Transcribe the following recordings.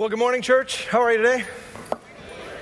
Well, good morning, church. How are you today?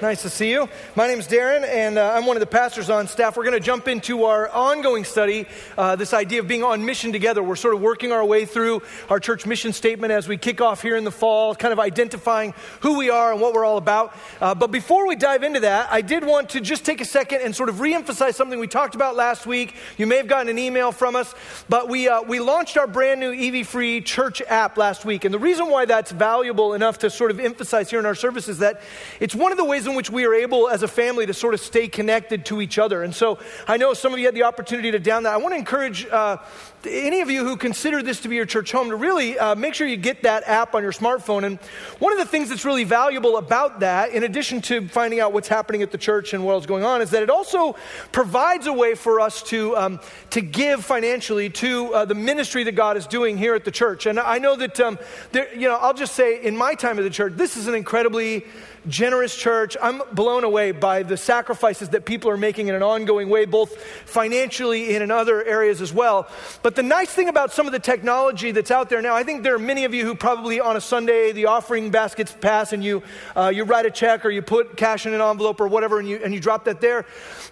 Nice to see you. My name is Darren, and uh, I'm one of the pastors on staff. We're going to jump into our ongoing study, uh, this idea of being on mission together. We're sort of working our way through our church mission statement as we kick off here in the fall, kind of identifying who we are and what we're all about. Uh, but before we dive into that, I did want to just take a second and sort of reemphasize something we talked about last week. You may have gotten an email from us, but we, uh, we launched our brand new EV Free church app last week. And the reason why that's valuable enough to sort of emphasize here in our service is that it's one of the ways in which we are able as a family to sort of stay connected to each other. And so I know some of you had the opportunity to download. That. I want to encourage uh, any of you who consider this to be your church home to really uh, make sure you get that app on your smartphone. And one of the things that's really valuable about that, in addition to finding out what's happening at the church and what's going on, is that it also provides a way for us to, um, to give financially to uh, the ministry that God is doing here at the church. And I know that, um, there, you know, I'll just say in my time at the church, this is an incredibly generous church. I'm blown away by the sacrifices that people are making in an ongoing way, both financially and in other areas as well. But the nice thing about some of the technology that's out there now, I think there are many of you who probably on a Sunday the offering baskets pass and you, uh, you write a check or you put cash in an envelope or whatever and you, and you drop that there.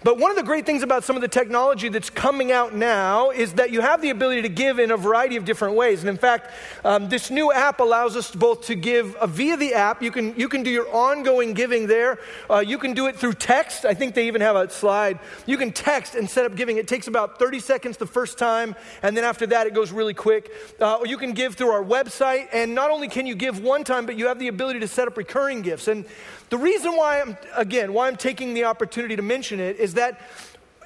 But one of the great things about some of the technology that's coming out now is that you have the ability to give in a variety of different ways. And in fact, um, this new app allows us both to give uh, via the app. You can, you can do your ongoing ongoing giving there. Uh, you can do it through text. I think they even have a slide. You can text and set up giving. It takes about 30 seconds the first time, and then after that, it goes really quick. Uh, you can give through our website, and not only can you give one time, but you have the ability to set up recurring gifts. And the reason why I'm, again, why I'm taking the opportunity to mention it is that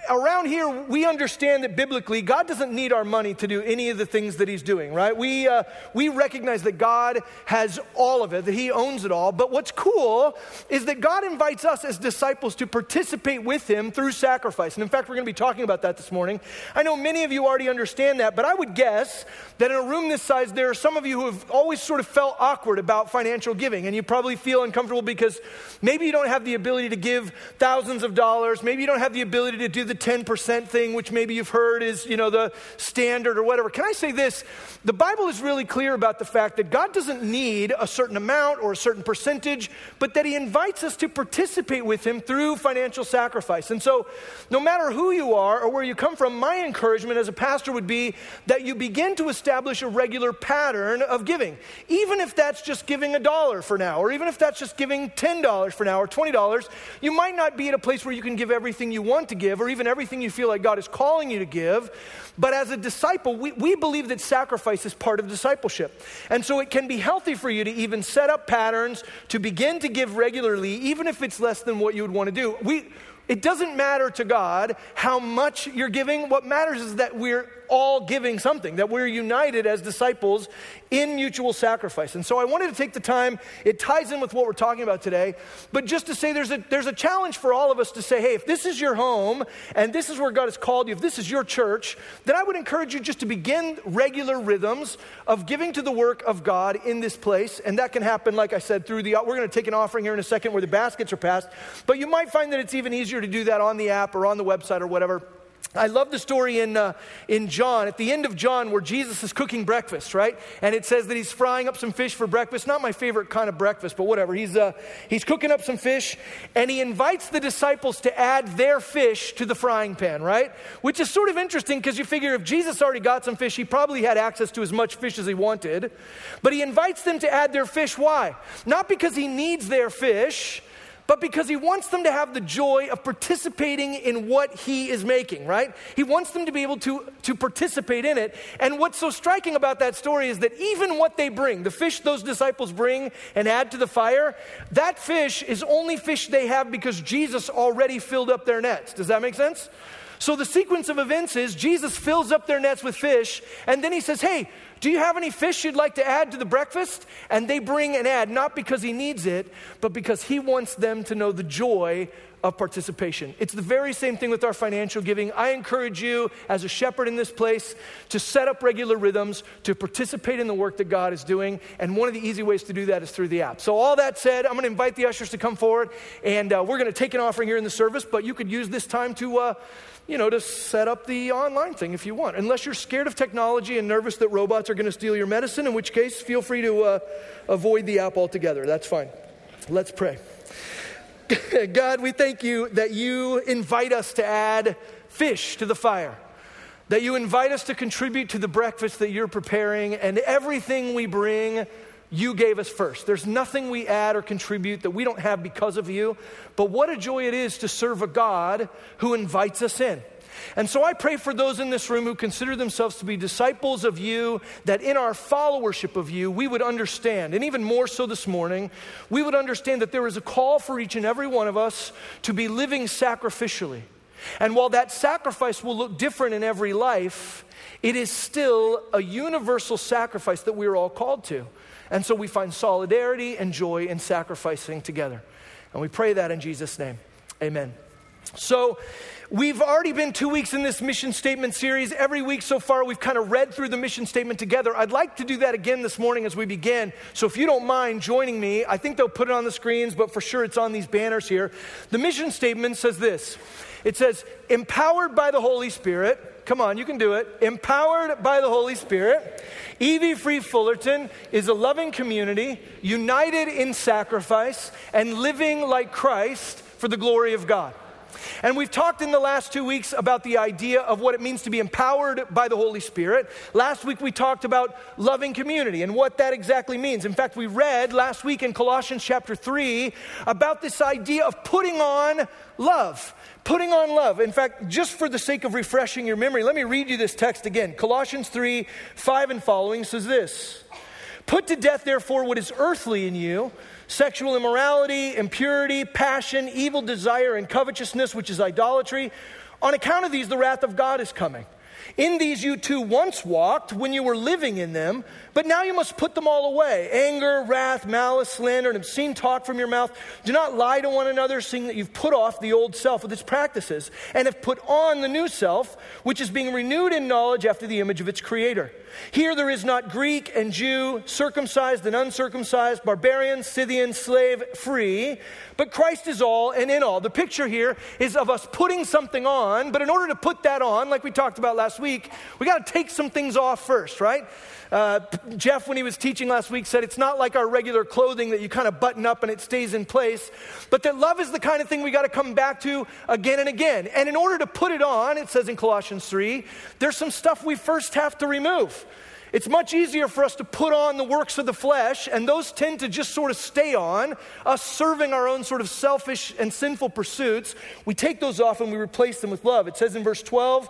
around here, we understand that biblically, God doesn't need our money to do any of the things that He's doing, right? We, uh, we recognize that God has all of it, that He owns it all. But what's cool is that God invites us as disciples to participate with Him through sacrifice. And in fact, we're going to be talking about that this morning. I know many of you already understand that, but I would guess that in a room this size, there are some of you who have always sort of felt awkward about financial giving. And you probably feel uncomfortable because maybe you don't have the ability to give thousands of dollars, maybe you don't have the ability to do the 10% thing, which maybe you've heard is, you know, the standard or whatever. Can I say this? The Bible is really clear about the fact that God doesn't need a certain amount or a certain percentage, but that He invites us to participate with Him through financial sacrifice. And so, no matter who you are or where you come from, my encouragement as a pastor would be that you begin to establish a regular pattern of giving. Even if that's just giving a dollar for now, or even if that's just giving $10 for now or $20, you might not be at a place where you can give everything you want to give or even even everything you feel like God is calling you to give. But as a disciple, we, we believe that sacrifice is part of discipleship. And so it can be healthy for you to even set up patterns to begin to give regularly, even if it's less than what you would want to do. We, it doesn't matter to God how much you're giving. What matters is that we're all giving something, that we're united as disciples in mutual sacrifice. And so I wanted to take the time, it ties in with what we're talking about today, but just to say there's a, there's a challenge for all of us to say, hey, if this is your home and this is where God has called you, if this is your church, then I would encourage you just to begin regular rhythms of giving to the work of God in this place. And that can happen, like I said, through the, we're going to take an offering here in a second where the baskets are passed, but you might find that it's even easier to do that on the app or on the website or whatever. I love the story in, uh, in John, at the end of John, where Jesus is cooking breakfast, right? And it says that he's frying up some fish for breakfast. Not my favorite kind of breakfast, but whatever. He's, uh, he's cooking up some fish, and he invites the disciples to add their fish to the frying pan, right? Which is sort of interesting because you figure if Jesus already got some fish, he probably had access to as much fish as he wanted. But he invites them to add their fish. Why? Not because he needs their fish but because he wants them to have the joy of participating in what he is making, right? He wants them to be able to, to participate in it. And what's so striking about that story is that even what they bring, the fish those disciples bring and add to the fire, that fish is only fish they have because Jesus already filled up their nets. Does that make sense? So the sequence of events is Jesus fills up their nets with fish, and then he says, Hey, do you have any fish you'd like to add to the breakfast? And they bring an add, not because he needs it, but because he wants them to know the joy of participation. It's the very same thing with our financial giving. I encourage you, as a shepherd in this place, to set up regular rhythms, to participate in the work that God is doing. And one of the easy ways to do that is through the app. So, all that said, I'm going to invite the ushers to come forward, and uh, we're going to take an offering here in the service, but you could use this time to. Uh, you know, to set up the online thing if you want. Unless you're scared of technology and nervous that robots are going to steal your medicine, in which case, feel free to uh, avoid the app altogether. That's fine. Let's pray. God, we thank you that you invite us to add fish to the fire, that you invite us to contribute to the breakfast that you're preparing, and everything we bring, you gave us first. There's nothing we add or contribute that we don't have because of you, but what a joy it is to serve a God who invites us in. And so I pray for those in this room who consider themselves to be disciples of you, that in our followership of you, we would understand, and even more so this morning, we would understand that there is a call for each and every one of us to be living sacrificially. And while that sacrifice will look different in every life, it is still a universal sacrifice that we are all called to. And so we find solidarity and joy in sacrificing together. And we pray that in Jesus' name. Amen. So, We've already been two weeks in this mission statement series. Every week so far, we've kind of read through the mission statement together. I'd like to do that again this morning as we begin. So if you don't mind joining me, I think they'll put it on the screens, but for sure it's on these banners here. The mission statement says this it says, empowered by the Holy Spirit. Come on, you can do it. Empowered by the Holy Spirit. EV Free Fullerton is a loving community, united in sacrifice, and living like Christ for the glory of God. And we've talked in the last two weeks about the idea of what it means to be empowered by the Holy Spirit. Last week we talked about loving community and what that exactly means. In fact, we read last week in Colossians chapter 3 about this idea of putting on love. Putting on love. In fact, just for the sake of refreshing your memory, let me read you this text again. Colossians 3 5 and following says this Put to death, therefore, what is earthly in you sexual immorality, impurity, passion, evil desire, and covetousness, which is idolatry. On account of these, the wrath of God is coming. In these you too once walked when you were living in them, but now you must put them all away anger, wrath, malice, slander, and obscene talk from your mouth. Do not lie to one another, seeing that you've put off the old self with its practices, and have put on the new self, which is being renewed in knowledge after the image of its creator. Here there is not Greek and Jew, circumcised and uncircumcised, barbarian, Scythian, slave, free, but Christ is all and in all. The picture here is of us putting something on, but in order to put that on, like we talked about last week, we got to take some things off first, right? Uh, Jeff, when he was teaching last week, said it's not like our regular clothing that you kind of button up and it stays in place, but that love is the kind of thing we got to come back to again and again. And in order to put it on, it says in Colossians 3, there's some stuff we first have to remove. It's much easier for us to put on the works of the flesh, and those tend to just sort of stay on, us serving our own sort of selfish and sinful pursuits. We take those off and we replace them with love. It says in verse 12,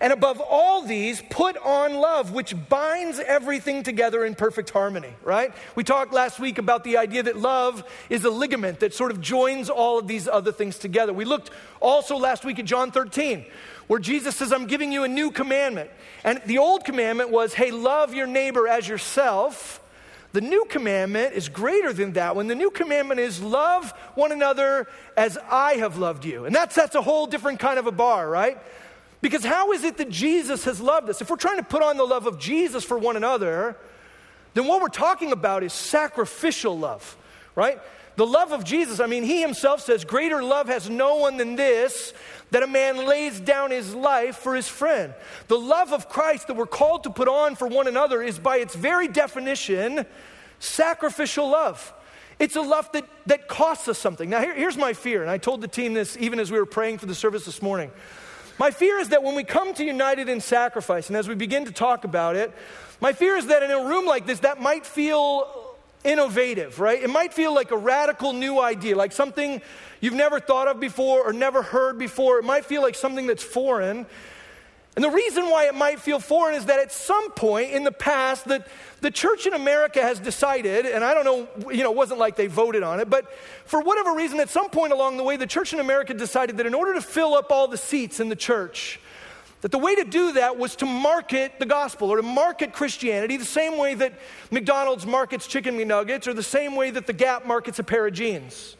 And above all these, put on love, which binds everything together in perfect harmony, right? We talked last week about the idea that love is a ligament that sort of joins all of these other things together. We looked also last week at John 13, where Jesus says, I'm giving you a new commandment. And the old commandment was, hey, love your neighbor as yourself. The new commandment is greater than that one. The new commandment is love one another as I have loved you. And that's, that's a whole different kind of a bar, right? Because how is it that Jesus has loved us? If we're trying to put on the love of Jesus for one another, then what we're talking about is sacrificial love, right? The love of Jesus, I mean, he himself says, Greater love has no one than this, that a man lays down his life for his friend. The love of Christ that we're called to put on for one another is, by its very definition, sacrificial love. It's a love that, that costs us something. Now, here, here's my fear, and I told the team this even as we were praying for the service this morning. My fear is that when we come to United in Sacrifice, and as we begin to talk about it, my fear is that in a room like this, that might feel innovative, right? It might feel like a radical new idea, like something you've never thought of before or never heard before. It might feel like something that's foreign. And the reason why it might feel foreign is that at some point in the past, that the church in America has decided, and I don't know, you know, it wasn't like they voted on it, but for whatever reason, at some point along the way, the church in America decided that in order to fill up all the seats in the church, that the way to do that was to market the gospel or to market Christianity the same way that McDonald's markets chicken McNuggets or the same way that the Gap markets a pair of jeans.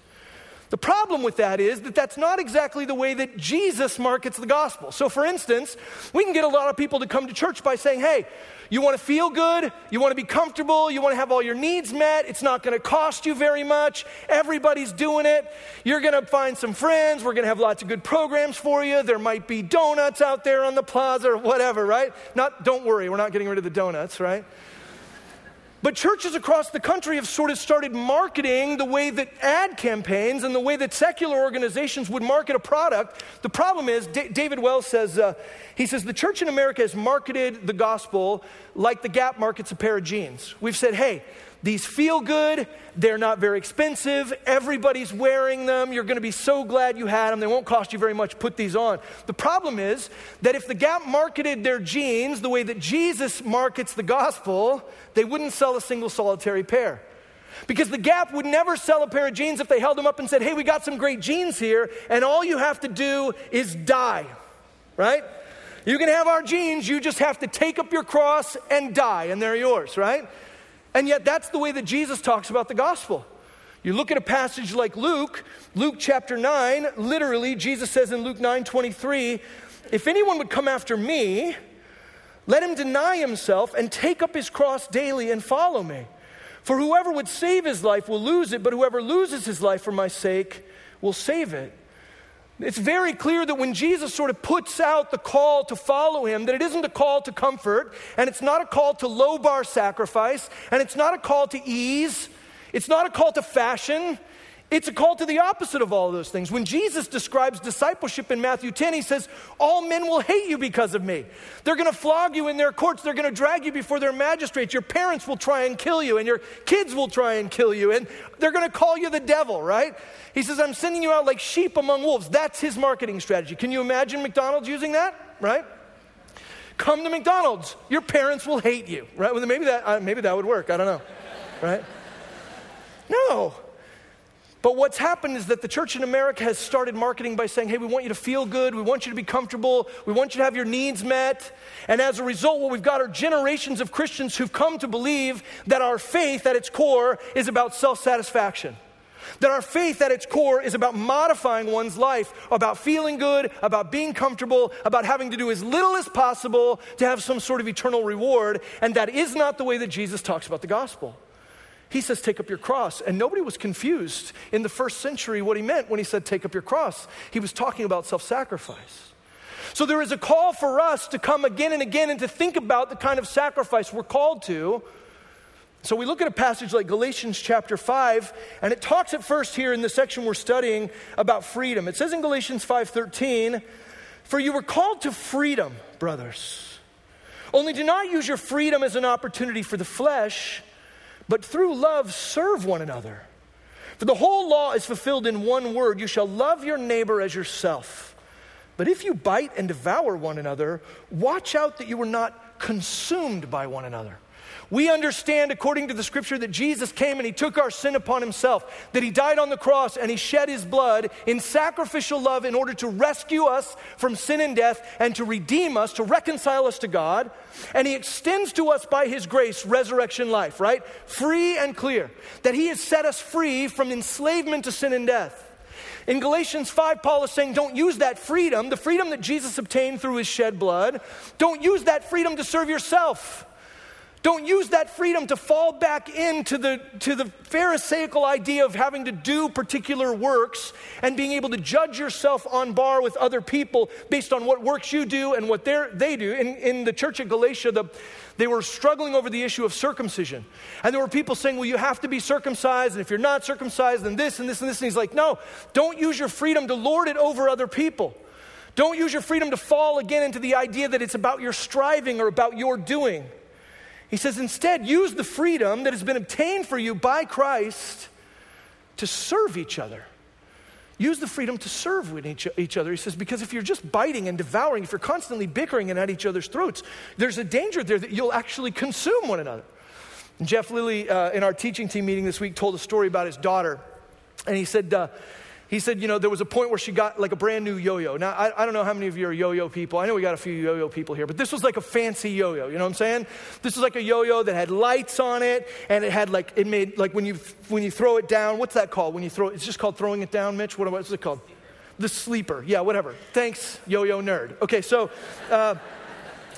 The problem with that is that that's not exactly the way that Jesus markets the gospel. So, for instance, we can get a lot of people to come to church by saying, hey, you want to feel good, you want to be comfortable, you want to have all your needs met, it's not going to cost you very much, everybody's doing it, you're going to find some friends, we're going to have lots of good programs for you, there might be donuts out there on the plaza or whatever, right? Not, don't worry, we're not getting rid of the donuts, right? But churches across the country have sort of started marketing the way that ad campaigns and the way that secular organizations would market a product. The problem is, D- David Wells says, uh, he says, the church in America has marketed the gospel like the Gap markets a pair of jeans. We've said, hey, these feel good. They're not very expensive. Everybody's wearing them. You're going to be so glad you had them. They won't cost you very much. Put these on. The problem is that if the Gap marketed their jeans the way that Jesus markets the gospel, they wouldn't sell a single solitary pair. Because the Gap would never sell a pair of jeans if they held them up and said, hey, we got some great jeans here, and all you have to do is die, right? You can have our jeans, you just have to take up your cross and die, and they're yours, right? And yet, that's the way that Jesus talks about the gospel. You look at a passage like Luke, Luke chapter 9, literally, Jesus says in Luke 9 23, if anyone would come after me, let him deny himself and take up his cross daily and follow me. For whoever would save his life will lose it, but whoever loses his life for my sake will save it. It's very clear that when Jesus sort of puts out the call to follow him, that it isn't a call to comfort, and it's not a call to low bar sacrifice, and it's not a call to ease, it's not a call to fashion, it's a call to the opposite of all of those things. When Jesus describes discipleship in Matthew 10, he says, All men will hate you because of me. They're going to flog you in their courts. They're going to drag you before their magistrates. Your parents will try and kill you, and your kids will try and kill you, and they're going to call you the devil, right? He says, I'm sending you out like sheep among wolves. That's his marketing strategy. Can you imagine McDonald's using that, right? Come to McDonald's. Your parents will hate you, right? Well, maybe that, uh, maybe that would work. I don't know, right? No. But what's happened is that the church in America has started marketing by saying, hey, we want you to feel good, we want you to be comfortable, we want you to have your needs met. And as a result, what we've got are generations of Christians who've come to believe that our faith at its core is about self satisfaction. That our faith at its core is about modifying one's life, about feeling good, about being comfortable, about having to do as little as possible to have some sort of eternal reward. And that is not the way that Jesus talks about the gospel. He says, Take up your cross. And nobody was confused in the first century what he meant when he said, Take up your cross. He was talking about self sacrifice. So there is a call for us to come again and again and to think about the kind of sacrifice we're called to. So we look at a passage like Galatians chapter 5 and it talks at first here in the section we're studying about freedom. It says in Galatians 5:13, "For you were called to freedom, brothers. Only do not use your freedom as an opportunity for the flesh, but through love serve one another. For the whole law is fulfilled in one word you shall love your neighbor as yourself. But if you bite and devour one another, watch out that you are not consumed by one another. We understand, according to the scripture, that Jesus came and he took our sin upon himself, that he died on the cross and he shed his blood in sacrificial love in order to rescue us from sin and death and to redeem us, to reconcile us to God. And he extends to us by his grace resurrection life, right? Free and clear. That he has set us free from enslavement to sin and death. In Galatians 5, Paul is saying, don't use that freedom, the freedom that Jesus obtained through his shed blood, don't use that freedom to serve yourself. Don't use that freedom to fall back into the, to the Pharisaical idea of having to do particular works and being able to judge yourself on bar with other people based on what works you do and what they do. In, in the church at Galatia, the, they were struggling over the issue of circumcision. And there were people saying, well, you have to be circumcised, and if you're not circumcised, then this and this and this. And he's like, no, don't use your freedom to lord it over other people. Don't use your freedom to fall again into the idea that it's about your striving or about your doing. He says, instead, use the freedom that has been obtained for you by Christ to serve each other. Use the freedom to serve with each, each, other. He says, because if you're just biting and devouring, if you're constantly bickering and at each other's throats, there's a danger there that you'll actually consume one another. And Jeff Lilly, uh, in our teaching team meeting this week, told a story about his daughter. And he said, uh, he said, you know, there was a point where she got like a brand new yo yo. Now, I, I don't know how many of you are yo yo people. I know we got a few yo yo people here, but this was like a fancy yo yo. You know what I'm saying? This was like a yo yo that had lights on it, and it had like, it made, like when you, when you throw it down, what's that called? When you throw it, it's just called throwing it down, Mitch? What, what's it called? The sleeper. Yeah, whatever. Thanks, yo yo nerd. Okay, so. Uh,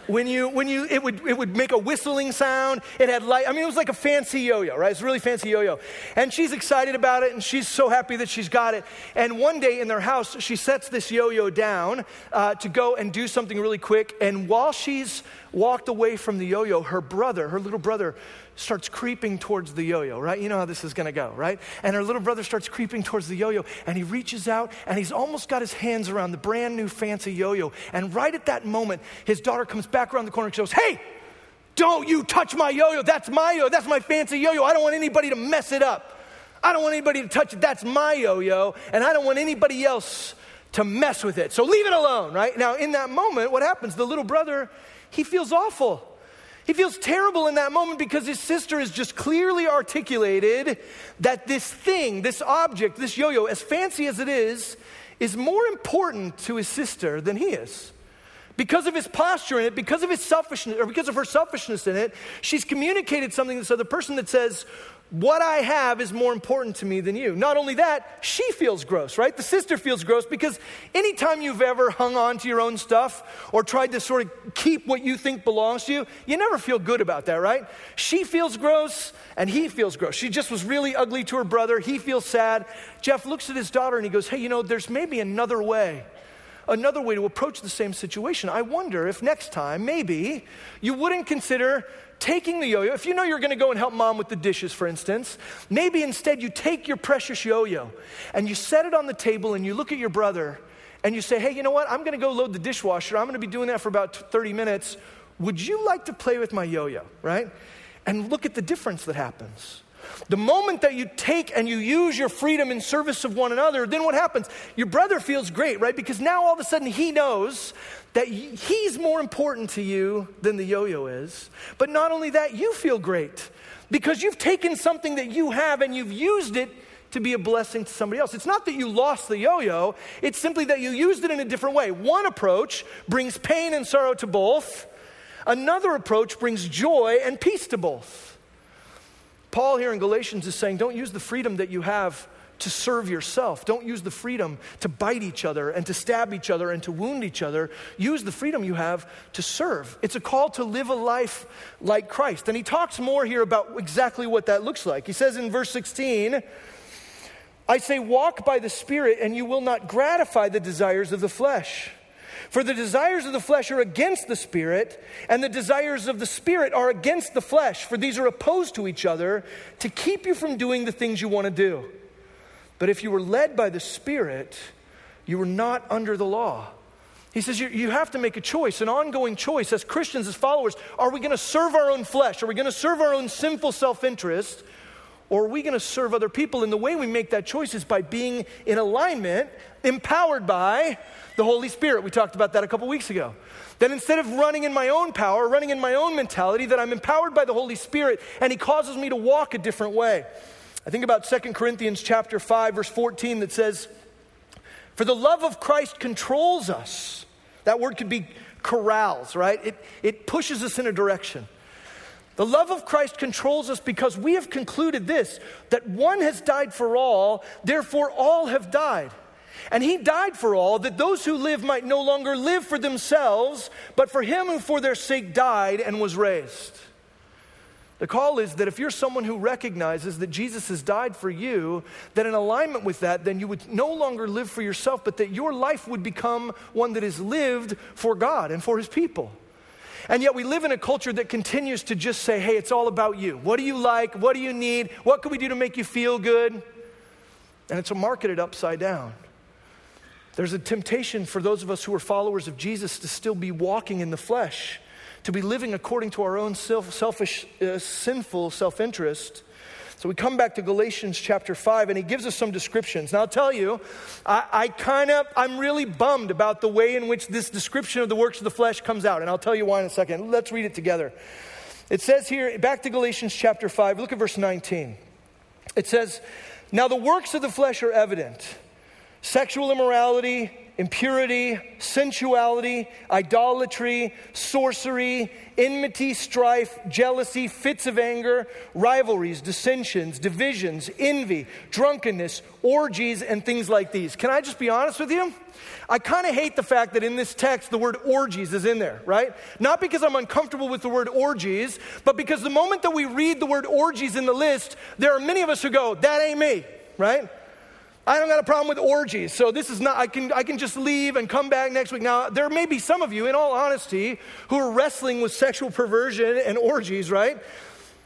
when you, when you, it would, it would make a whistling sound. It had light. I mean, it was like a fancy yo-yo, right? It's really fancy yo-yo. And she's excited about it, and she's so happy that she's got it. And one day in their house, she sets this yo-yo down uh, to go and do something really quick. And while she's walked away from the yo-yo, her brother, her little brother, starts creeping towards the yo yo, right? You know how this is gonna go, right? And her little brother starts creeping towards the yo yo, and he reaches out and he's almost got his hands around the brand new fancy yo yo. And right at that moment, his daughter comes back around the corner and goes, Hey, don't you touch my yo yo. That's my yo. That's my fancy yo yo. I don't want anybody to mess it up. I don't want anybody to touch it. That's my yo yo. And I don't want anybody else to mess with it. So leave it alone, right? Now, in that moment, what happens? The little brother, he feels awful. He feels terrible in that moment because his sister has just clearly articulated that this thing, this object, this yo yo, as fancy as it is, is more important to his sister than he is. Because of his posture in it, because of his selfishness, or because of her selfishness in it, she's communicated something to this other person that says, what I have is more important to me than you. Not only that, she feels gross, right? The sister feels gross because anytime you've ever hung on to your own stuff or tried to sort of keep what you think belongs to you, you never feel good about that, right? She feels gross and he feels gross. She just was really ugly to her brother. He feels sad. Jeff looks at his daughter and he goes, Hey, you know, there's maybe another way another way to approach the same situation. I wonder if next time, maybe, you wouldn't consider taking the yo yo, if you know you're going to go and help mom with the dishes, for instance, maybe instead you take your precious yo yo and you set it on the table and you look at your brother and you say, hey, you know what? I'm going to go load the dishwasher. I'm going to be doing that for about 30 minutes. Would you like to play with my yo yo, right? And look at the difference that happens. The moment that you take and you use your freedom in service of one another, then what happens? Your brother feels great, right? Because now all of a sudden he knows that he's more important to you than the yo yo is. But not only that, you feel great because you've taken something that you have and you've used it to be a blessing to somebody else. It's not that you lost the yo yo, it's simply that you used it in a different way. One approach brings pain and sorrow to both, another approach brings joy and peace to both. Paul here in Galatians is saying, don't use the freedom that you have to serve yourself. Don't use the freedom to bite each other and to stab each other and to wound each other. Use the freedom you have to serve. It's a call to live a life like Christ. And he talks more here about exactly what that looks like. He says in verse 16, I say, walk by the Spirit, and you will not gratify the desires of the flesh. For the desires of the flesh are against the Spirit, and the desires of the Spirit are against the flesh, for these are opposed to each other to keep you from doing the things you want to do. But if you were led by the Spirit, you were not under the law. He says you, you have to make a choice, an ongoing choice as Christians, as followers. Are we going to serve our own flesh? Are we going to serve our own sinful self interest? Or are we going to serve other people? And the way we make that choice is by being in alignment, empowered by the Holy Spirit. We talked about that a couple weeks ago. That instead of running in my own power, running in my own mentality, that I'm empowered by the Holy Spirit and He causes me to walk a different way. I think about 2 Corinthians chapter 5 verse 14 that says for the love of Christ controls us. That word could be corrals, right? It, it pushes us in a direction. The love of Christ controls us because we have concluded this that one has died for all, therefore all have died. And he died for all, that those who live might no longer live for themselves, but for him who for their sake died and was raised. The call is that if you're someone who recognizes that Jesus has died for you, that in alignment with that, then you would no longer live for yourself, but that your life would become one that is lived for God and for His people. And yet we live in a culture that continues to just say, hey, it's all about you. What do you like? What do you need? What can we do to make you feel good? And it's marketed upside down. There's a temptation for those of us who are followers of Jesus to still be walking in the flesh to be living according to our own self, selfish, uh, sinful self interest. So we come back to Galatians chapter 5, and he gives us some descriptions. Now, I'll tell you, I, I kind of, I'm really bummed about the way in which this description of the works of the flesh comes out. And I'll tell you why in a second. Let's read it together. It says here, back to Galatians chapter 5, look at verse 19. It says, Now the works of the flesh are evident sexual immorality, impurity, sensuality, idolatry, sorcery, enmity, strife, jealousy, fits of anger, rivalries, dissensions, divisions, envy, drunkenness, orgies, and things like these. Can I just be honest with you? I kind of hate the fact that in this text the word orgies is in there, right? Not because I'm uncomfortable with the word orgies, but because the moment that we read the word orgies in the list, there are many of us who go, that ain't me, right? I don't got a problem with orgies, so this is not, I can, I can just leave and come back next week. Now, there may be some of you, in all honesty, who are wrestling with sexual perversion and orgies, right?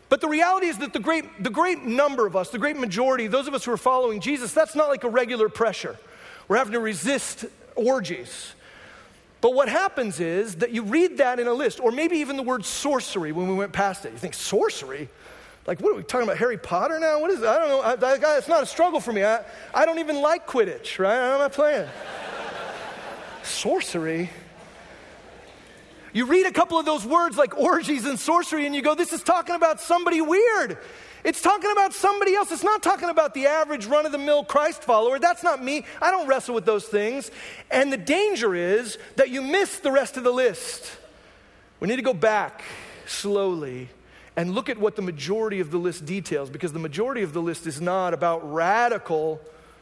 But the reality is that the great, the great number of us, the great majority, those of us who are following Jesus, that's not like a regular pressure. We're having to resist orgies. But what happens is that you read that in a list, or maybe even the word sorcery when we went past it. You think, sorcery? Like, what are we talking about? Harry Potter now? What is it? I don't know. I, I, it's not a struggle for me. I, I don't even like Quidditch, right? I'm not playing. sorcery. You read a couple of those words like orgies and sorcery, and you go, this is talking about somebody weird. It's talking about somebody else. It's not talking about the average run of the mill Christ follower. That's not me. I don't wrestle with those things. And the danger is that you miss the rest of the list. We need to go back slowly and look at what the majority of the list details because the majority of the list is not about radical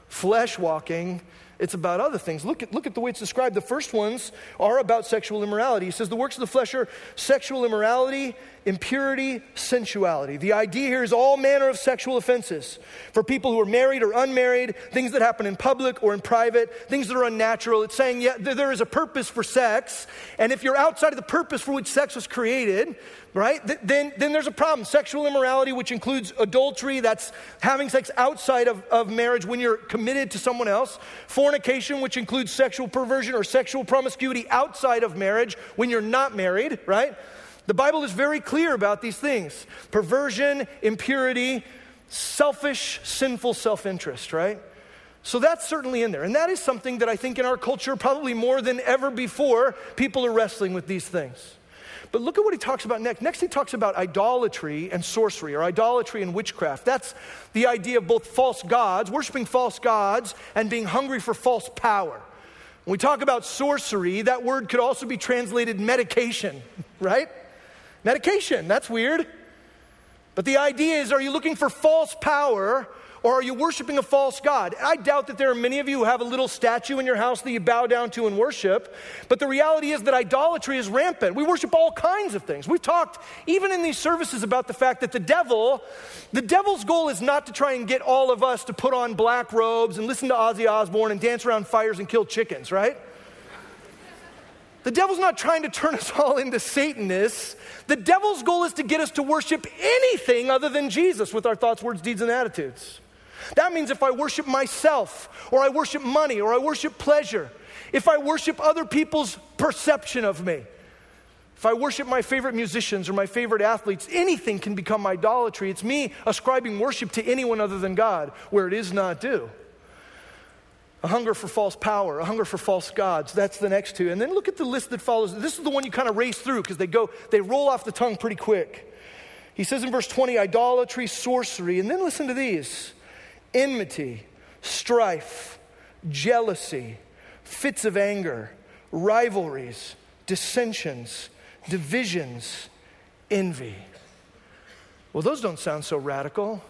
flesh walking. It's about other things. Look at, look at the way it's described. The first ones are about sexual immorality. He says the works of the flesh are sexual immorality, impurity, sensuality. The idea here is all manner of sexual offenses for people who are married or unmarried, things that happen in public or in private, things that are unnatural. It's saying, yeah, there is a purpose for sex, and if you're outside of the purpose for which sex was created, right, th- then, then there's a problem. Sexual immorality, which includes adultery, that's having sex outside of, of marriage when you're committed to someone else. Fornication, which includes sexual perversion or sexual promiscuity outside of marriage when you're not married, right? The Bible is very clear about these things perversion, impurity, selfish, sinful self interest, right? So that's certainly in there. And that is something that I think in our culture, probably more than ever before, people are wrestling with these things. But look at what he talks about next. Next, he talks about idolatry and sorcery, or idolatry and witchcraft. That's the idea of both false gods, worshiping false gods, and being hungry for false power. When we talk about sorcery, that word could also be translated medication, right? Medication, that's weird. But the idea is are you looking for false power or are you worshiping a false God? I doubt that there are many of you who have a little statue in your house that you bow down to and worship. But the reality is that idolatry is rampant. We worship all kinds of things. We've talked, even in these services, about the fact that the devil, the devil's goal is not to try and get all of us to put on black robes and listen to Ozzy Osbourne and dance around fires and kill chickens, right? The devil's not trying to turn us all into Satanists. The devil's goal is to get us to worship anything other than Jesus with our thoughts, words, deeds, and attitudes. That means if I worship myself, or I worship money, or I worship pleasure, if I worship other people's perception of me, if I worship my favorite musicians or my favorite athletes, anything can become idolatry. It's me ascribing worship to anyone other than God where it is not due a hunger for false power, a hunger for false gods. That's the next two. And then look at the list that follows. This is the one you kind of race through because they go, they roll off the tongue pretty quick. He says in verse 20, idolatry, sorcery. And then listen to these enmity, strife, jealousy, fits of anger, rivalries, dissensions, divisions, envy. Well, those don't sound so radical.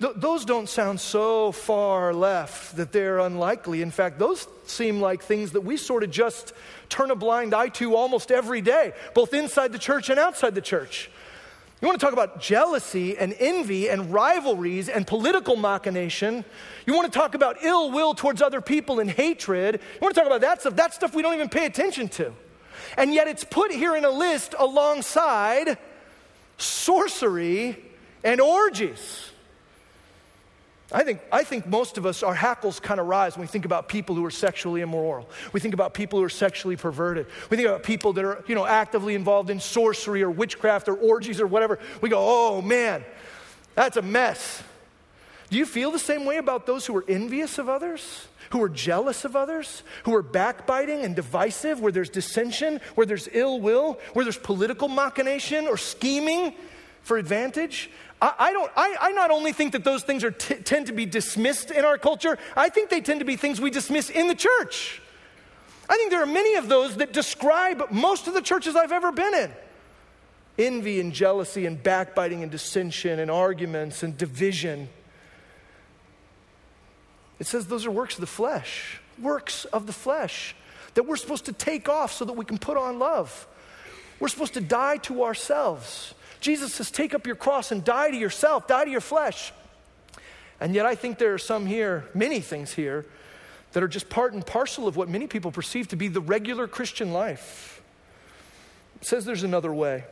Th- those don't sound so far left that they're unlikely. In fact, those seem like things that we sort of just turn a blind eye to almost every day, both inside the church and outside the church. You want to talk about jealousy and envy and rivalries and political machination. You want to talk about ill will towards other people and hatred. You want to talk about that stuff. That stuff we don't even pay attention to. And yet it's put here in a list alongside sorcery and orgies. I think, I think most of us, our hackles kind of rise when we think about people who are sexually immoral. We think about people who are sexually perverted. We think about people that are, you know, actively involved in sorcery or witchcraft or orgies or whatever. We go, oh man, that's a mess. Do you feel the same way about those who are envious of others? Who are jealous of others? Who are backbiting and divisive, where there's dissension, where there's ill will, where there's political machination or scheming? for advantage, I, I don't, I, I, not only think that those things are t- tend to be dismissed in our culture, I think they tend to be things we dismiss in the church. I think there are many of those that describe most of the churches I've ever been in envy and jealousy and backbiting and dissension and arguments and division. It says those are works of the flesh, works of the flesh that we're supposed to take off so that we can put on love. We're supposed to die to ourselves. Jesus says, Take up your cross and die to yourself, die to your flesh. And yet, I think there are some here, many things here, that are just part and parcel of what many people perceive to be the regular Christian life. It says there's another way.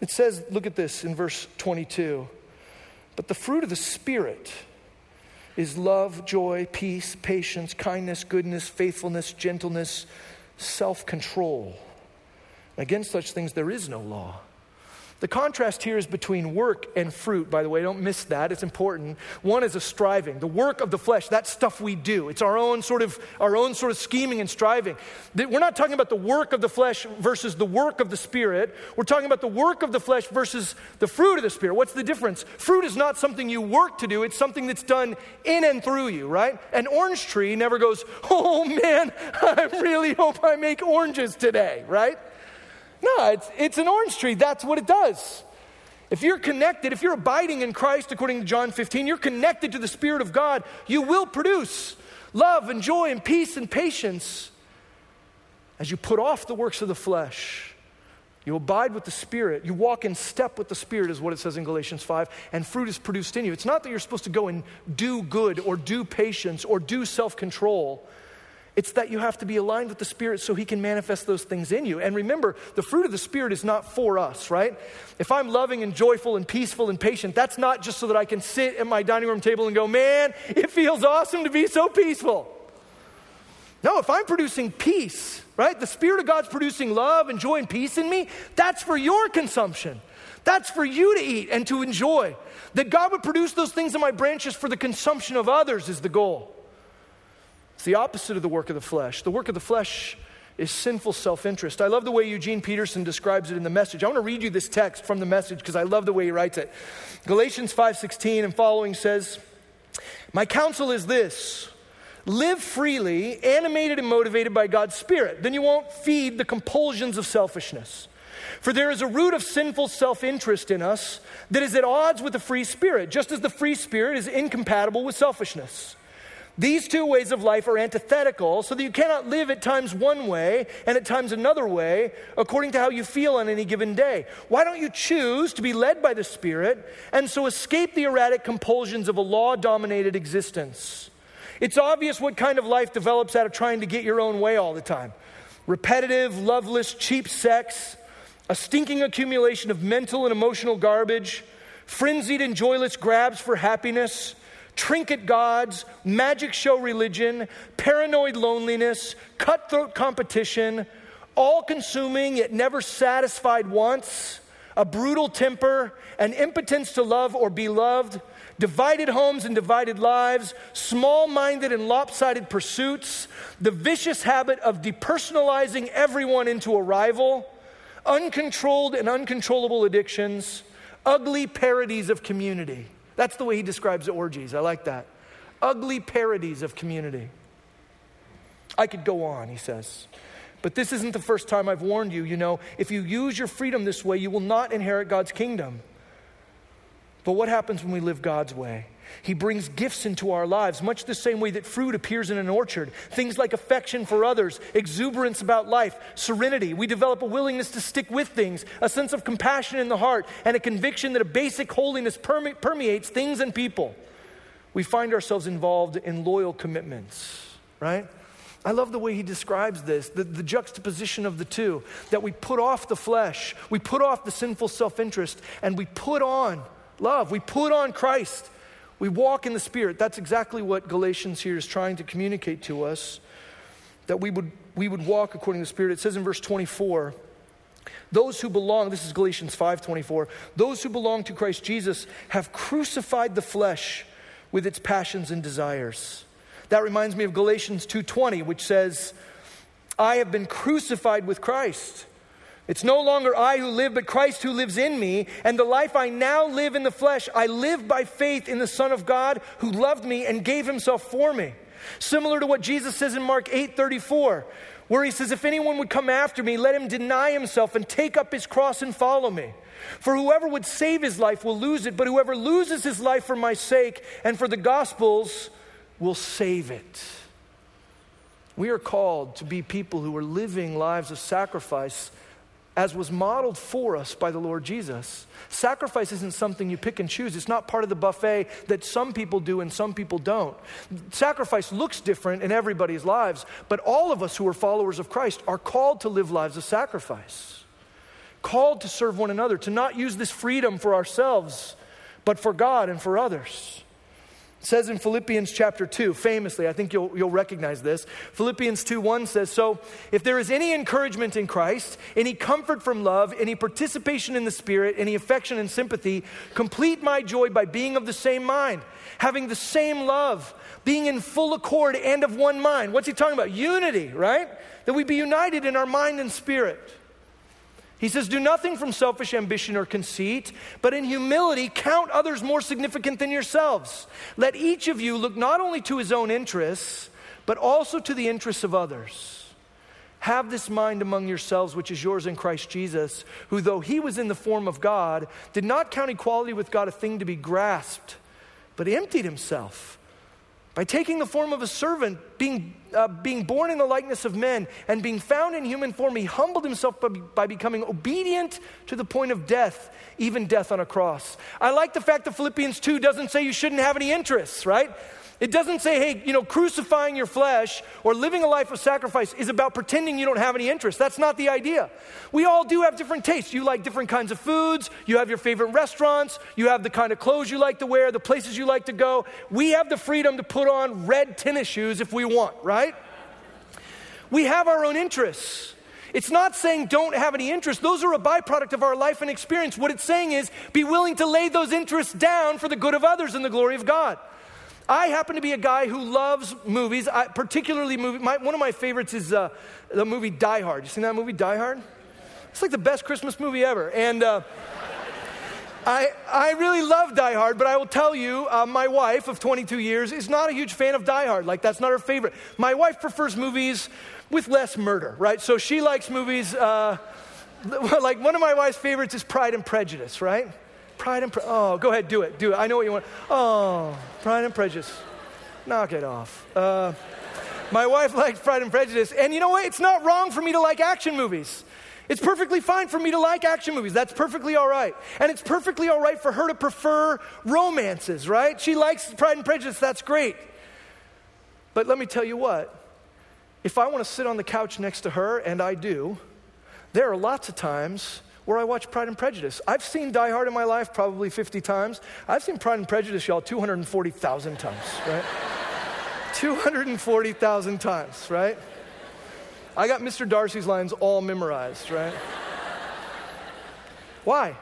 It says, look at this in verse 22. But the fruit of the Spirit is love, joy, peace, patience, kindness, goodness, faithfulness, gentleness, self control. Against such things there is no law. The contrast here is between work and fruit, by the way. Don't miss that. It's important. One is a striving. The work of the flesh, that stuff we do. It's our own sort of our own sort of scheming and striving. We're not talking about the work of the flesh versus the work of the spirit. We're talking about the work of the flesh versus the fruit of the spirit. What's the difference? Fruit is not something you work to do, it's something that's done in and through you, right? An orange tree never goes, "Oh man, I really hope I make oranges today," right? No, it's, it's an orange tree. That's what it does. If you're connected, if you're abiding in Christ, according to John 15, you're connected to the Spirit of God, you will produce love and joy and peace and patience as you put off the works of the flesh. You abide with the Spirit. You walk in step with the Spirit, is what it says in Galatians 5, and fruit is produced in you. It's not that you're supposed to go and do good or do patience or do self control. It's that you have to be aligned with the Spirit so He can manifest those things in you. And remember, the fruit of the Spirit is not for us, right? If I'm loving and joyful and peaceful and patient, that's not just so that I can sit at my dining room table and go, man, it feels awesome to be so peaceful. No, if I'm producing peace, right? The Spirit of God's producing love and joy and peace in me, that's for your consumption. That's for you to eat and to enjoy. That God would produce those things in my branches for the consumption of others is the goal. It's the opposite of the work of the flesh. The work of the flesh is sinful self interest. I love the way Eugene Peterson describes it in the message. I want to read you this text from the message because I love the way he writes it. Galatians 5:16 and following says, "My counsel is this: live freely, animated and motivated by God's spirit. Then you won't feed the compulsions of selfishness." For there is a root of sinful self interest in us that is at odds with the free spirit, just as the free spirit is incompatible with selfishness. These two ways of life are antithetical, so that you cannot live at times one way and at times another way according to how you feel on any given day. Why don't you choose to be led by the Spirit and so escape the erratic compulsions of a law dominated existence? It's obvious what kind of life develops out of trying to get your own way all the time repetitive, loveless, cheap sex, a stinking accumulation of mental and emotional garbage, frenzied and joyless grabs for happiness trinket gods, magic show religion, paranoid loneliness, cutthroat competition, all consuming yet never satisfied wants, a brutal temper, an impotence to love or be loved, divided homes and divided lives, small minded and lopsided pursuits, the vicious habit of depersonalizing everyone into a rival, uncontrolled and uncontrollable addictions, ugly parodies of community. That's the way he describes orgies. I like that. Ugly parodies of community. I could go on, he says. But this isn't the first time I've warned you. You know, if you use your freedom this way, you will not inherit God's kingdom. But what happens when we live God's way? He brings gifts into our lives, much the same way that fruit appears in an orchard. Things like affection for others, exuberance about life, serenity. We develop a willingness to stick with things, a sense of compassion in the heart, and a conviction that a basic holiness perme- permeates things and people. We find ourselves involved in loyal commitments, right? I love the way he describes this, the, the, juxtaposition of the two, that we put off the flesh, we put off the sinful self interest, and we put on love. We put on Christ. We walk in the Spirit. That's exactly what Galatians here is trying to communicate to us that we would, we would walk according to the Spirit. It says in verse 24, those who belong, this is Galatians 5:24, those who belong to Christ Jesus have crucified the flesh with its passions and desires. That reminds me of Galatians 2:20, which says, I have been crucified with Christ. It's no longer I who live, but Christ who lives in me. And the life I now live in the flesh, I live by faith in the Son of God who loved me and gave himself for me. Similar to what Jesus says in Mark 8 34, where he says, If anyone would come after me, let him deny himself and take up his cross and follow me. For whoever would save his life will lose it, but whoever loses his life for my sake and for the gospel's will save it. We are called to be people who are living lives of sacrifice as was modeled for us by the Lord Jesus. Sacrifice isn't something you pick and choose. It's not part of the buffet that some people do and some people don't. Sacrifice looks different in everybody's lives, but all of us who are followers of Christ are called to live lives of sacrifice, called to serve one another, to not use this freedom for ourselves, but for God and for others. Says in Philippians chapter 2, famously, I think you'll, you'll recognize this. Philippians 2 1 says, So if there is any encouragement in Christ, any comfort from love, any participation in the Spirit, any affection and sympathy, complete my joy by being of the same mind, having the same love, being in full accord and of one mind. What's he talking about? Unity, right? That we be united in our mind and spirit. He says, Do nothing from selfish ambition or conceit, but in humility count others more significant than yourselves. Let each of you look not only to his own interests, but also to the interests of others. Have this mind among yourselves, which is yours in Christ Jesus, who, though he was in the form of God, did not count equality with God a thing to be grasped, but emptied himself by taking the form of a servant, being, uh, being born in the likeness of men, and being found in human form, he humbled himself by, by becoming obedient to the point of death, even death on a cross. I like the fact that Philippians 2 doesn't say you shouldn't have any interests, right? It doesn't say, hey, you know, crucifying your flesh or living a life of sacrifice is about pretending you don't have any interest. That's not the idea. We all do have different tastes. You like different kinds of foods, you have your favorite restaurants, you have the kind of clothes you like to wear, the places you like to go. We have the freedom to put on red tennis shoes if we want, right? We have our own interests. It's not saying don't have any interests. Those are a byproduct of our life and experience. What it's saying is be willing to lay those interests down for the good of others and the glory of God. I happen to be a guy who loves movies, I, particularly movie. My, one of my favorites is uh, the movie Die Hard. You seen that movie, Die Hard? It's like the best Christmas movie ever. And uh, I, I really love Die Hard, but I will tell you, uh, my wife of 22 years is not a huge fan of Die Hard. Like, that's not her favorite. My wife prefers movies with less murder, right? So she likes movies, uh, like one of my wife's favorites is Pride and Prejudice, right? Pride and Prejudice. Oh, go ahead, do it, do it. I know what you want. Oh, Pride and Prejudice. Knock it off. Uh, my wife likes Pride and Prejudice. And you know what? It's not wrong for me to like action movies. It's perfectly fine for me to like action movies. That's perfectly all right. And it's perfectly all right for her to prefer romances, right? She likes Pride and Prejudice. That's great. But let me tell you what if I want to sit on the couch next to her, and I do, there are lots of times where I watch Pride and Prejudice. I've seen Die Hard in my life probably 50 times. I've seen Pride and Prejudice, y'all, 240,000 times, right? 240,000 times, right? I got Mr. Darcy's lines all memorized, right? Why?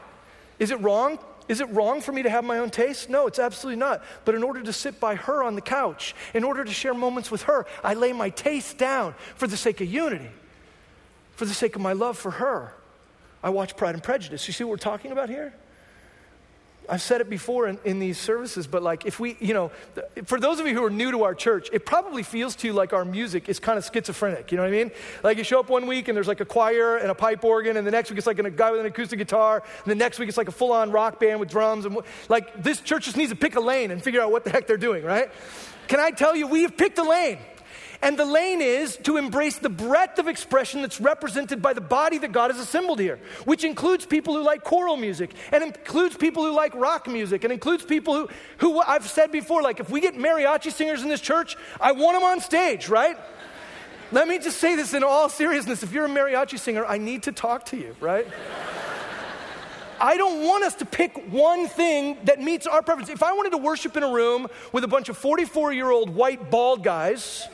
Is it wrong? Is it wrong for me to have my own taste? No, it's absolutely not. But in order to sit by her on the couch, in order to share moments with her, I lay my taste down for the sake of unity, for the sake of my love for her. I watch Pride and Prejudice. You see what we're talking about here? I've said it before in, in, these services, but like if we, you know, for those of you who are new to our church, it probably feels to you like our music is kind of schizophrenic. You know what I mean? Like you show up one week and there's like a choir and a pipe organ, and the next week it's like a guy with an acoustic guitar, and the next week it's like a full on rock band with drums. And like this church just needs to pick a lane and figure out what the heck they're doing, right? Can I tell you, we have picked a lane. And the lane is to embrace the breadth of expression that's represented by the body that God has assembled here, which includes people who like choral music, and includes people who like rock music, and includes people who, who I've said before, like if we get mariachi singers in this church, I want them on stage, right? Let me just say this in all seriousness. If you're a mariachi singer, I need to talk to you, right? I don't want us to pick one thing that meets our preference. If I wanted to worship in a room with a bunch of 44 year old white bald guys,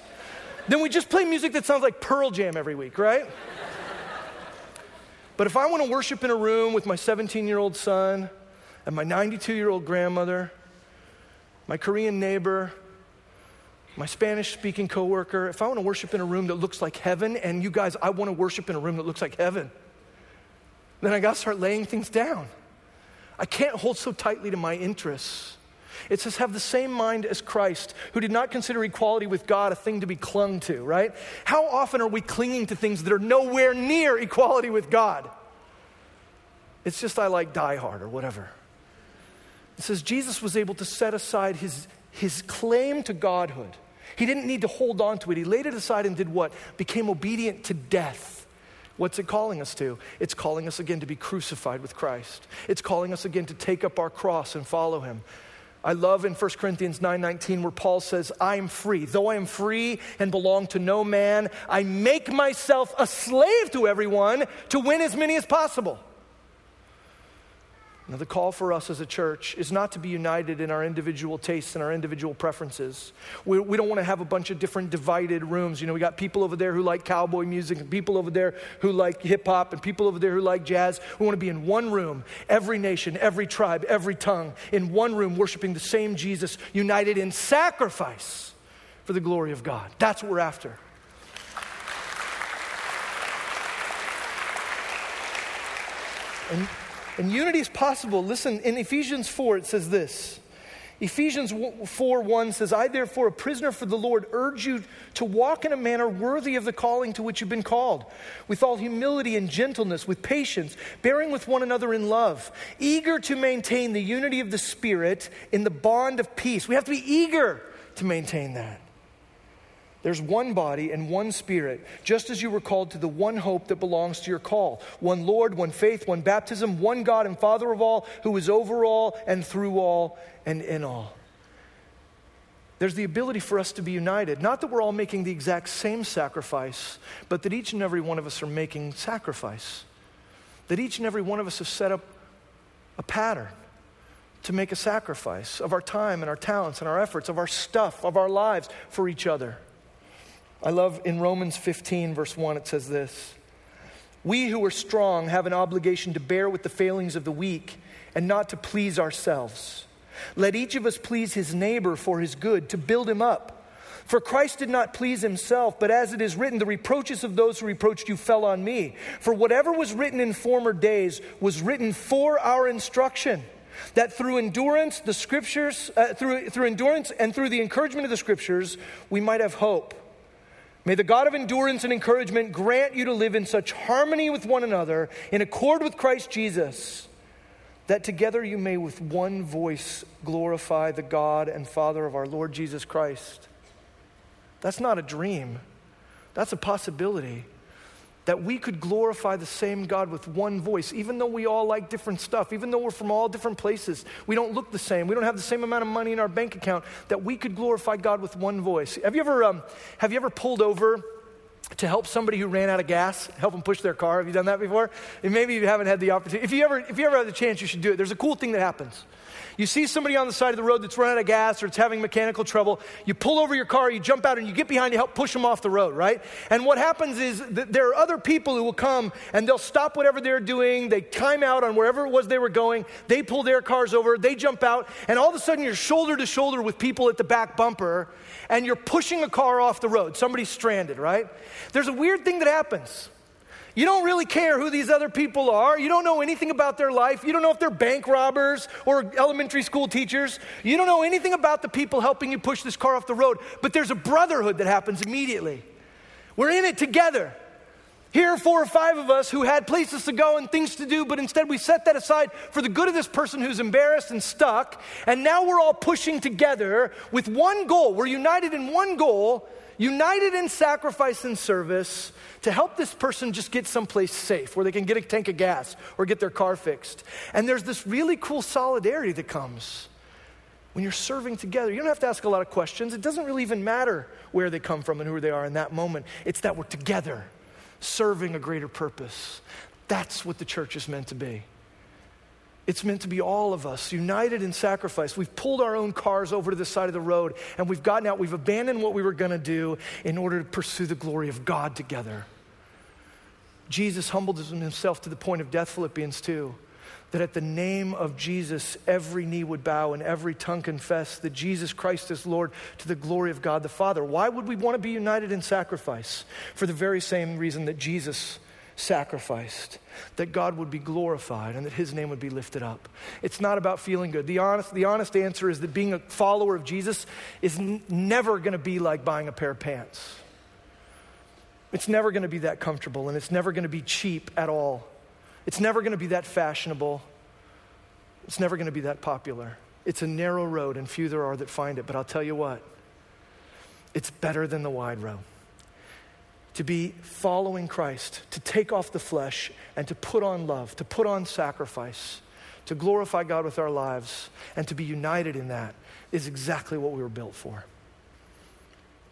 then we just play music that sounds like Pearl Jam every week, right? but if I want to worship in a room with my 17 year old son and my 92 year old grandmother, my Korean neighbor, my Spanish speaking coworker, if I want to worship in a room that looks like heaven, and you guys, I want to worship in a room that looks like heaven, then I got to start laying things down. I can't hold so tightly to my interests. It says, have the same mind as Christ, who did not consider equality with God a thing to be clung to, right? How often are we clinging to things that are nowhere near equality with God? It's just I like Die Hard or whatever. It says Jesus was able to set aside his, his claim to godhood. He didn't need to hold on to it. He laid it aside and did what? Became obedient to death. What's it calling us to? It's calling us again to be crucified with Christ. It's calling us again to take up our cross and follow him. I love in 1 Corinthians 9:19 where Paul says, "I am free. Though I am free and belong to no man, I make myself a slave to everyone to win as many as possible." Now, the call for us as a church is not to be united in our individual tastes and our individual preferences. We, we don't want to have a bunch of different divided rooms. You know, we got people over there who like cowboy music, and people over there who like hip hop, and people over there who like jazz. We want to be in one room, every nation, every tribe, every tongue, in one room, worshiping the same Jesus, united in sacrifice for the glory of God. That's what we're after. And and unity is possible. Listen, in Ephesians 4, it says this. Ephesians 4 1 says, I therefore, a prisoner for the Lord, urge you to walk in a manner worthy of the calling to which you've been called, with all humility and gentleness, with patience, bearing with one another in love, eager to maintain the unity of the Spirit in the bond of peace. We have to be eager to maintain that. There's one body and one spirit, just as you were called to the one hope that belongs to your call. One Lord, one faith, one baptism, one God and Father of all, who is over all and through all and in all. There's the ability for us to be united. Not that we're all making the exact same sacrifice, but that each and every one of us are making sacrifice. That each and every one of us have set up a pattern to make a sacrifice of our time and our talents and our efforts, of our stuff, of our lives for each other. I love in Romans 15, verse 1, it says this We who are strong have an obligation to bear with the failings of the weak and not to please ourselves. Let each of us please his neighbor for his good, to build him up. For Christ did not please himself, but as it is written, the reproaches of those who reproached you fell on me. For whatever was written in former days was written for our instruction, that through endurance, the scriptures, uh, through, through endurance and through the encouragement of the scriptures, we might have hope. May the God of endurance and encouragement grant you to live in such harmony with one another, in accord with Christ Jesus, that together you may with one voice glorify the God and Father of our Lord Jesus Christ. That's not a dream, that's a possibility that we could glorify the same God with one voice, even though we all like different stuff, even though we're from all different places. We don't look the same. We don't have the same amount of money in our bank account, that we could glorify God with one voice. Have you ever, um, have you ever pulled over? to help somebody who ran out of gas, help them push their car. Have you done that before? And maybe you haven't had the opportunity. If you ever, if you ever have the chance, you should do it. There's a cool thing that happens. You see somebody on the side of the road that's run out of gas or it's having mechanical trouble. You pull over your car, you jump out, and you get behind to help push them off the road, right? And what happens is that there are other people who will come and they'll stop whatever they're doing. They time out on wherever it was they were going. They pull their cars over, they jump out, and all of a sudden you're shoulder to shoulder with people at the back bumper and you're pushing a car off the road. Somebody's stranded, right? There's a weird thing that happens. You don't really care who these other people are. You don't know anything about their life. You don't know if they're bank robbers or elementary school teachers. You don't know anything about the people helping you push this car off the road. But there's a brotherhood that happens immediately. We're in it together. Here are four or five of us who had places to go and things to do, but instead we set that aside for the good of this person who's embarrassed and stuck. And now we're all pushing together with one goal. We're united in one goal united in sacrifice and service to help this person just get someplace safe where they can get a tank of gas or get their car fixed. And there's this really cool solidarity that comes when you're serving together. You don't have to ask a lot of questions. It doesn't really even matter where they come from and who they are in that moment. It's that we're together serving a greater purpose. That's what the church is meant to be. It's meant to be all of us united in sacrifice. We've pulled our own cars over to the side of the road and we've gotten out. We've abandoned what we were going to do in order to pursue the glory of God together. Jesus humbled himself to the point of death, Philippians 2, that at the name of Jesus, every knee would bow and every tongue confess that Jesus Christ is Lord to the glory of God the Father. Why would we want to be united in sacrifice? For the very same reason that Jesus sacrificed, that God would be glorified and that his name would be lifted up. It's not about feeling good. The honest, the honest answer is that being a follower of Jesus is n- never going to be like buying a pair of pants. It's never going to be that comfortable and it's never going to be cheap at all. It's never going to be that fashionable. It's never going to be that popular. It's a narrow road and few there are that find it. But I'll tell you what, it's better than the wide road to be following Christ, to take off the flesh and to put on love, to put on sacrifice, to glorify God with our lives, and to be united in that is exactly what we were built for.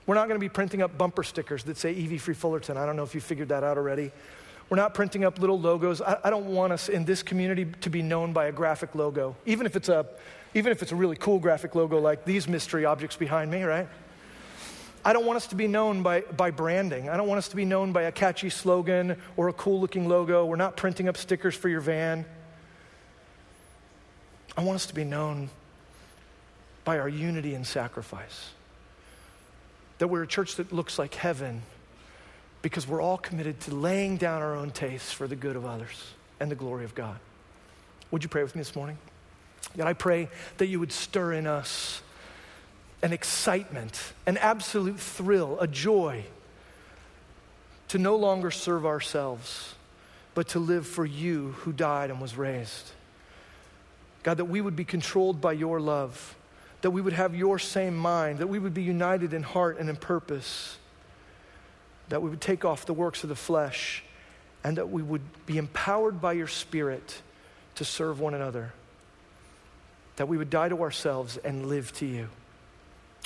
We're not going to be printing up bumper stickers that say EV Free Fullerton. I don't know if you figured that out already. We're not printing up little logos. I, I, don't want us in this community to be known by a graphic logo, even if it's a, even if it's a really cool graphic logo like these mystery objects behind me, right? I don't want us to be known by, by branding. I don't want us to be known by a catchy slogan or a cool looking logo. We're not printing up stickers for your van. I want us to be known by our unity and sacrifice. That we're a church that looks like heaven because we're all committed to laying down our own tastes for the good of others and the glory of God. Would you pray with me this morning? God, I pray that you would stir in us an excitement, an absolute thrill, a joy to no longer serve ourselves, but to live for you who died and was raised. God, that we would be controlled by your love, that we would have your same mind, that we would be united in heart and in purpose, that we would take off the works of the flesh, and that we would be empowered by your Spirit to serve one another, that we would die to ourselves and live to you.